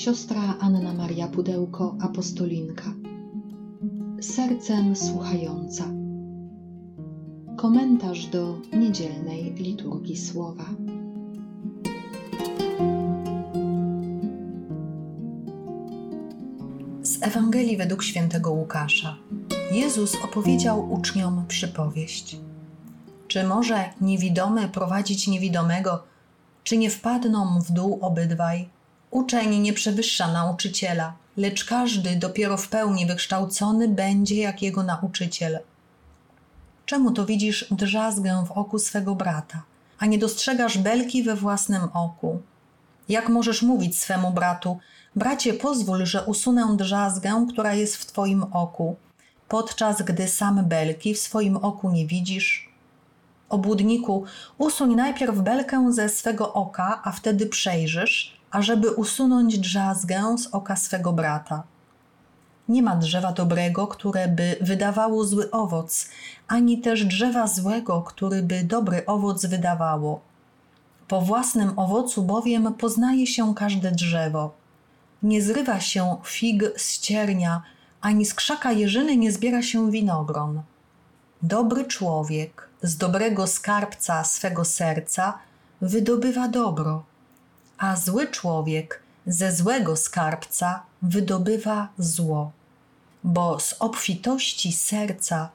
siostra Anna Maria Pudełko, apostolinka. Sercem słuchająca. Komentarz do niedzielnej liturgii słowa. Z Ewangelii według świętego Łukasza. Jezus opowiedział uczniom przypowieść. Czy może niewidomy prowadzić niewidomego, czy nie wpadną w dół obydwaj? Uczeń nie przewyższa nauczyciela, lecz każdy dopiero w pełni wykształcony będzie jak jego nauczyciel. Czemu to widzisz drzazgę w oku swego brata, a nie dostrzegasz belki we własnym oku? Jak możesz mówić swemu bratu, bracie, pozwól, że usunę drzazgę, która jest w twoim oku, podczas gdy sam belki w swoim oku nie widzisz? Obłudniku, usuń najpierw belkę ze swego oka, a wtedy przejrzysz, ażeby usunąć drzazgę z oka swego brata. Nie ma drzewa dobrego, które by wydawało zły owoc, ani też drzewa złego, który by dobry owoc wydawało. Po własnym owocu bowiem poznaje się każde drzewo. Nie zrywa się fig z ciernia, ani z krzaka jeżyny nie zbiera się winogron. Dobry człowiek z dobrego skarbca swego serca wydobywa dobro, a zły człowiek ze złego skarbca wydobywa zło, bo z obfitości serca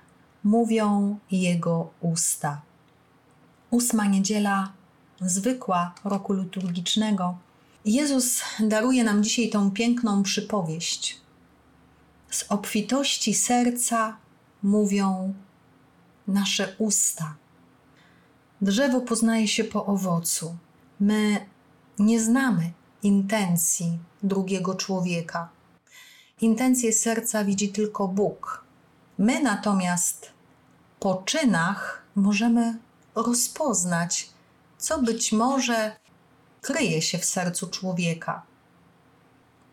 mówią jego usta. Ósma niedziela zwykła roku liturgicznego. Jezus daruje nam dzisiaj tą piękną przypowieść. Z obfitości serca mówią nasze usta. Drzewo poznaje się po owocu. My nie znamy intencji drugiego człowieka. Intencje serca widzi tylko Bóg. My natomiast po czynach możemy rozpoznać, co być może kryje się w sercu człowieka.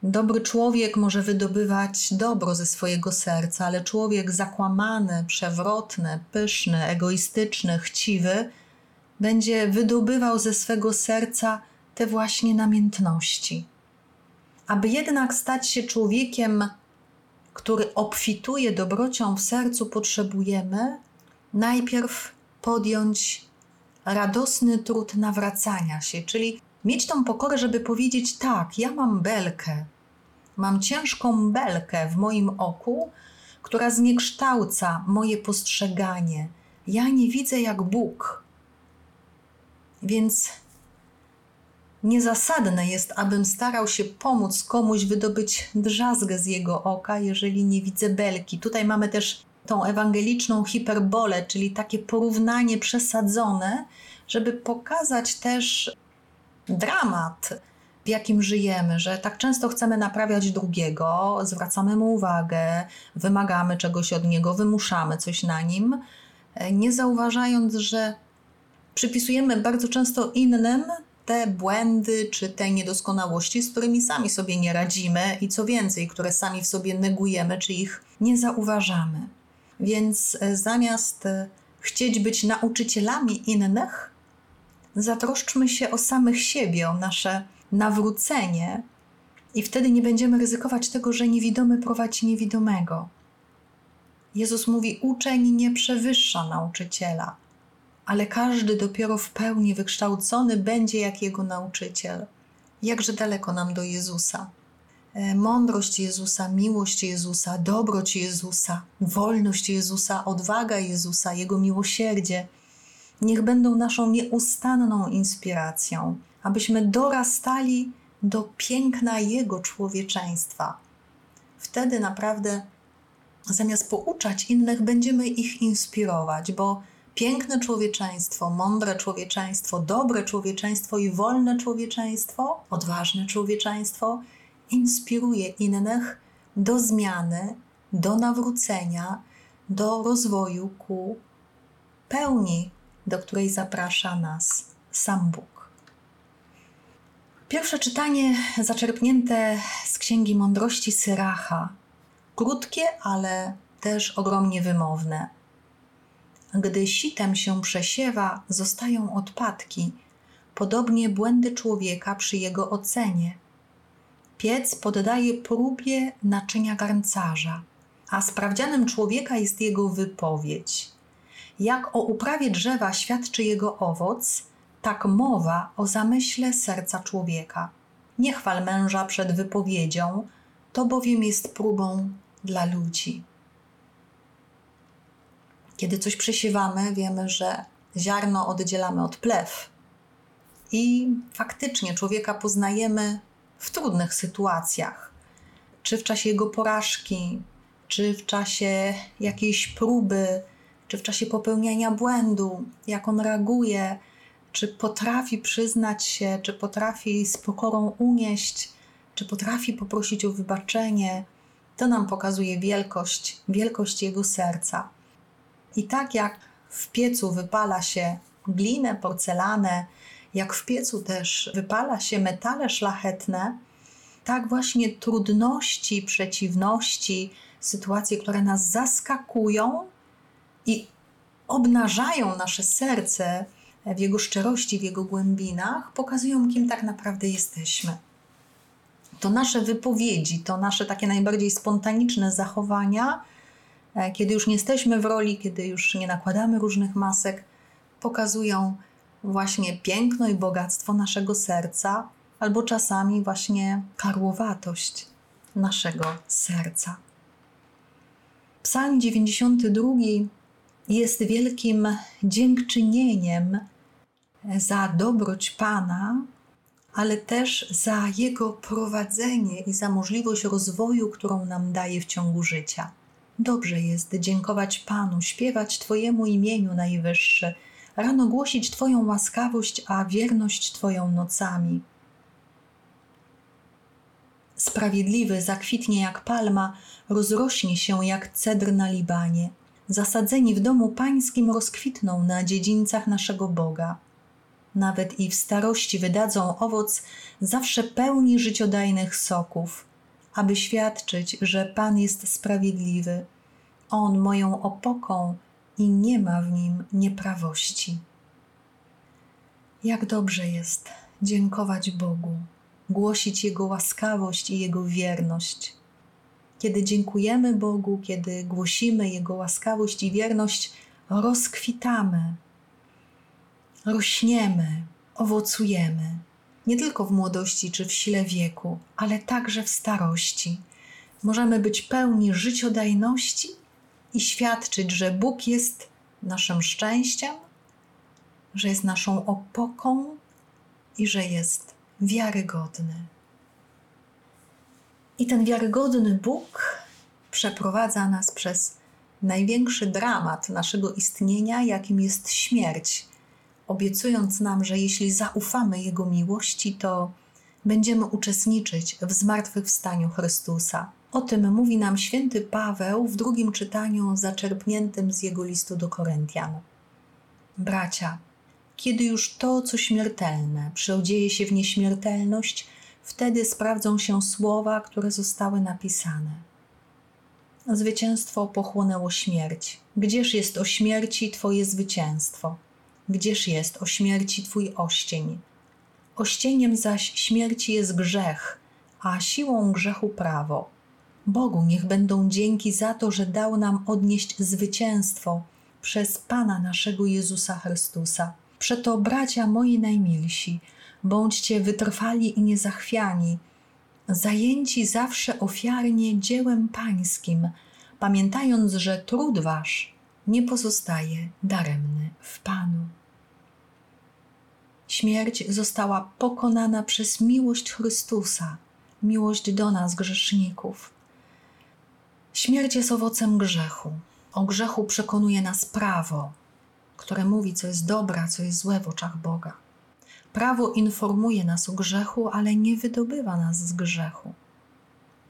Dobry człowiek może wydobywać dobro ze swojego serca, ale człowiek zakłamany, przewrotny, pyszny, egoistyczny, chciwy będzie wydobywał ze swego serca te właśnie namiętności. Aby jednak stać się człowiekiem, który obfituje dobrocią w sercu, potrzebujemy najpierw podjąć radosny trud nawracania się, czyli mieć tą pokorę, żeby powiedzieć: Tak, ja mam belkę, mam ciężką belkę w moim oku, która zniekształca moje postrzeganie. Ja nie widzę jak Bóg. Więc Niezasadne jest, abym starał się pomóc komuś wydobyć drzazgę z jego oka, jeżeli nie widzę belki. Tutaj mamy też tą ewangeliczną hiperbolę, czyli takie porównanie przesadzone, żeby pokazać też dramat, w jakim żyjemy, że tak często chcemy naprawiać drugiego, zwracamy mu uwagę, wymagamy czegoś od niego, wymuszamy coś na nim, nie zauważając, że przypisujemy bardzo często innym te błędy czy te niedoskonałości, z którymi sami sobie nie radzimy i co więcej, które sami w sobie negujemy czy ich nie zauważamy. Więc e, zamiast e, chcieć być nauczycielami innych, zatroszczmy się o samych siebie, o nasze nawrócenie, i wtedy nie będziemy ryzykować tego, że niewidomy prowadzi niewidomego. Jezus mówi: Uczeń nie przewyższa nauczyciela ale każdy dopiero w pełni wykształcony będzie jak jego nauczyciel. Jakże daleko nam do Jezusa. E, mądrość Jezusa, miłość Jezusa, dobroć Jezusa, wolność Jezusa, odwaga Jezusa, Jego miłosierdzie, niech będą naszą nieustanną inspiracją, abyśmy dorastali do piękna Jego człowieczeństwa. Wtedy naprawdę, zamiast pouczać innych, będziemy ich inspirować, bo piękne człowieczeństwo, mądre człowieczeństwo, dobre człowieczeństwo i wolne człowieczeństwo, odważne człowieczeństwo inspiruje innych do zmiany, do nawrócenia, do rozwoju ku pełni, do której zaprasza nas sam Bóg. Pierwsze czytanie zaczerpnięte z Księgi Mądrości Syracha. Krótkie, ale też ogromnie wymowne gdy sitem się przesiewa, zostają odpadki, podobnie błędy człowieka przy jego ocenie. Piec poddaje próbie naczynia garncarza, a sprawdzianem człowieka jest jego wypowiedź. Jak o uprawie drzewa świadczy jego owoc, tak mowa o zamyśle serca człowieka. Nie chwal męża przed wypowiedzią, to bowiem jest próbą dla ludzi. Kiedy coś przesiewamy, wiemy, że ziarno oddzielamy od plew. I faktycznie człowieka poznajemy w trudnych sytuacjach, czy w czasie jego porażki, czy w czasie jakiejś próby, czy w czasie popełniania błędu, jak on reaguje, czy potrafi przyznać się, czy potrafi z pokorą unieść, czy potrafi poprosić o wybaczenie. To nam pokazuje wielkość, wielkość jego serca. I tak jak w piecu wypala się glinę, porcelanę, jak w piecu też wypala się metale szlachetne, tak właśnie trudności, przeciwności, sytuacje, które nas zaskakują i obnażają nasze serce w jego szczerości, w jego głębinach, pokazują, kim tak naprawdę jesteśmy. To nasze wypowiedzi, to nasze takie najbardziej spontaniczne zachowania, kiedy już nie jesteśmy w roli, kiedy już nie nakładamy różnych masek, pokazują właśnie piękno i bogactwo naszego serca, albo czasami właśnie karłowatość naszego serca. Psalm 92 jest wielkim dziękczynieniem za dobroć Pana, ale też za Jego prowadzenie i za możliwość rozwoju, którą nam daje w ciągu życia. Dobrze jest dziękować Panu, śpiewać Twojemu imieniu najwyższe, rano głosić Twoją łaskawość, a wierność Twoją nocami. Sprawiedliwy zakwitnie jak palma, rozrośnie się jak cedr na Libanie. Zasadzeni w domu pańskim rozkwitną na dziedzińcach naszego Boga. Nawet i w starości wydadzą owoc zawsze pełni życiodajnych soków, aby świadczyć, że Pan jest sprawiedliwy. On moją opoką i nie ma w nim nieprawości. Jak dobrze jest dziękować Bogu, głosić Jego łaskawość i Jego wierność. Kiedy dziękujemy Bogu, kiedy głosimy Jego łaskawość i wierność, rozkwitamy, rośniemy, owocujemy. Nie tylko w młodości czy w sile wieku, ale także w starości. Możemy być pełni życiodajności i świadczyć, że Bóg jest naszym szczęściem, że jest naszą opoką i że jest wiarygodny. I ten wiarygodny Bóg przeprowadza nas przez największy dramat naszego istnienia, jakim jest śmierć, obiecując nam, że jeśli zaufamy Jego miłości, to będziemy uczestniczyć w zmartwychwstaniu Chrystusa. O tym mówi nam święty Paweł w drugim czytaniu zaczerpniętym z jego listu do Koryntian. Bracia, kiedy już to, co śmiertelne, przeodzieje się w nieśmiertelność, wtedy sprawdzą się słowa, które zostały napisane. Zwycięstwo pochłonęło śmierć. Gdzież jest o śmierci Twoje zwycięstwo? Gdzież jest o śmierci Twój oścień? Ościeniem zaś śmierci jest grzech, a siłą grzechu prawo. Bogu niech będą dzięki za to, że dał nam odnieść zwycięstwo przez Pana naszego Jezusa Chrystusa. Przeto, bracia moi najmilsi, bądźcie wytrwali i niezachwiani, zajęci zawsze ofiarnie dziełem Pańskim, pamiętając, że trud Wasz nie pozostaje daremny w Panu. Śmierć została pokonana przez miłość Chrystusa, miłość do nas, grzeszników. Śmierć jest owocem grzechu. O grzechu przekonuje nas prawo, które mówi, co jest dobre, co jest złe w oczach Boga. Prawo informuje nas o grzechu, ale nie wydobywa nas z grzechu.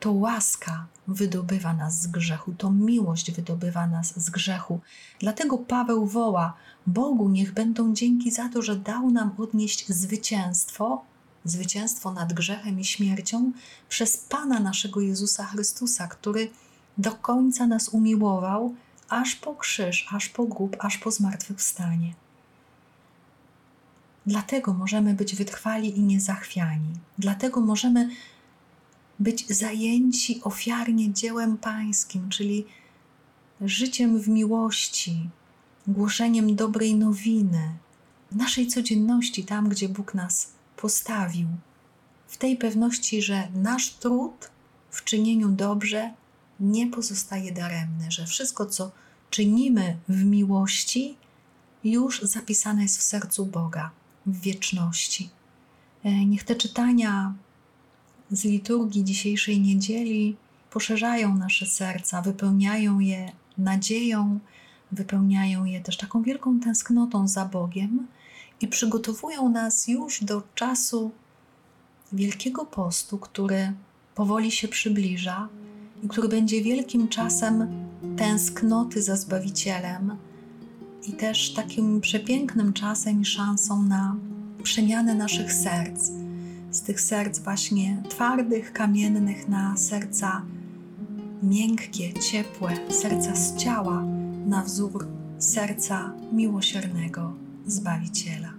To łaska wydobywa nas z grzechu, to miłość wydobywa nas z grzechu. Dlatego Paweł woła: Bogu niech będą dzięki za to, że dał nam odnieść zwycięstwo, zwycięstwo nad grzechem i śmiercią przez Pana naszego Jezusa Chrystusa, który do końca nas umiłował, aż po krzyż, aż po grób, aż po zmartwychwstanie. Dlatego możemy być wytrwali i niezachwiani. Dlatego możemy być zajęci ofiarnie dziełem Pańskim, czyli życiem w miłości, głoszeniem dobrej nowiny, naszej codzienności, tam gdzie Bóg nas postawił, w tej pewności, że nasz trud w czynieniu dobrze nie pozostaje daremny, że wszystko, co czynimy w miłości, już zapisane jest w sercu Boga, w wieczności. E, niech te czytania z liturgii dzisiejszej niedzieli poszerzają nasze serca, wypełniają je nadzieją, wypełniają je też taką wielką tęsknotą za Bogiem i przygotowują nas już do czasu Wielkiego Postu, który powoli się przybliża który będzie wielkim czasem tęsknoty za Zbawicielem i też takim przepięknym czasem i szansą na przemianę naszych serc, z tych serc właśnie twardych, kamiennych na serca miękkie, ciepłe, serca z ciała na wzór serca miłosiernego Zbawiciela.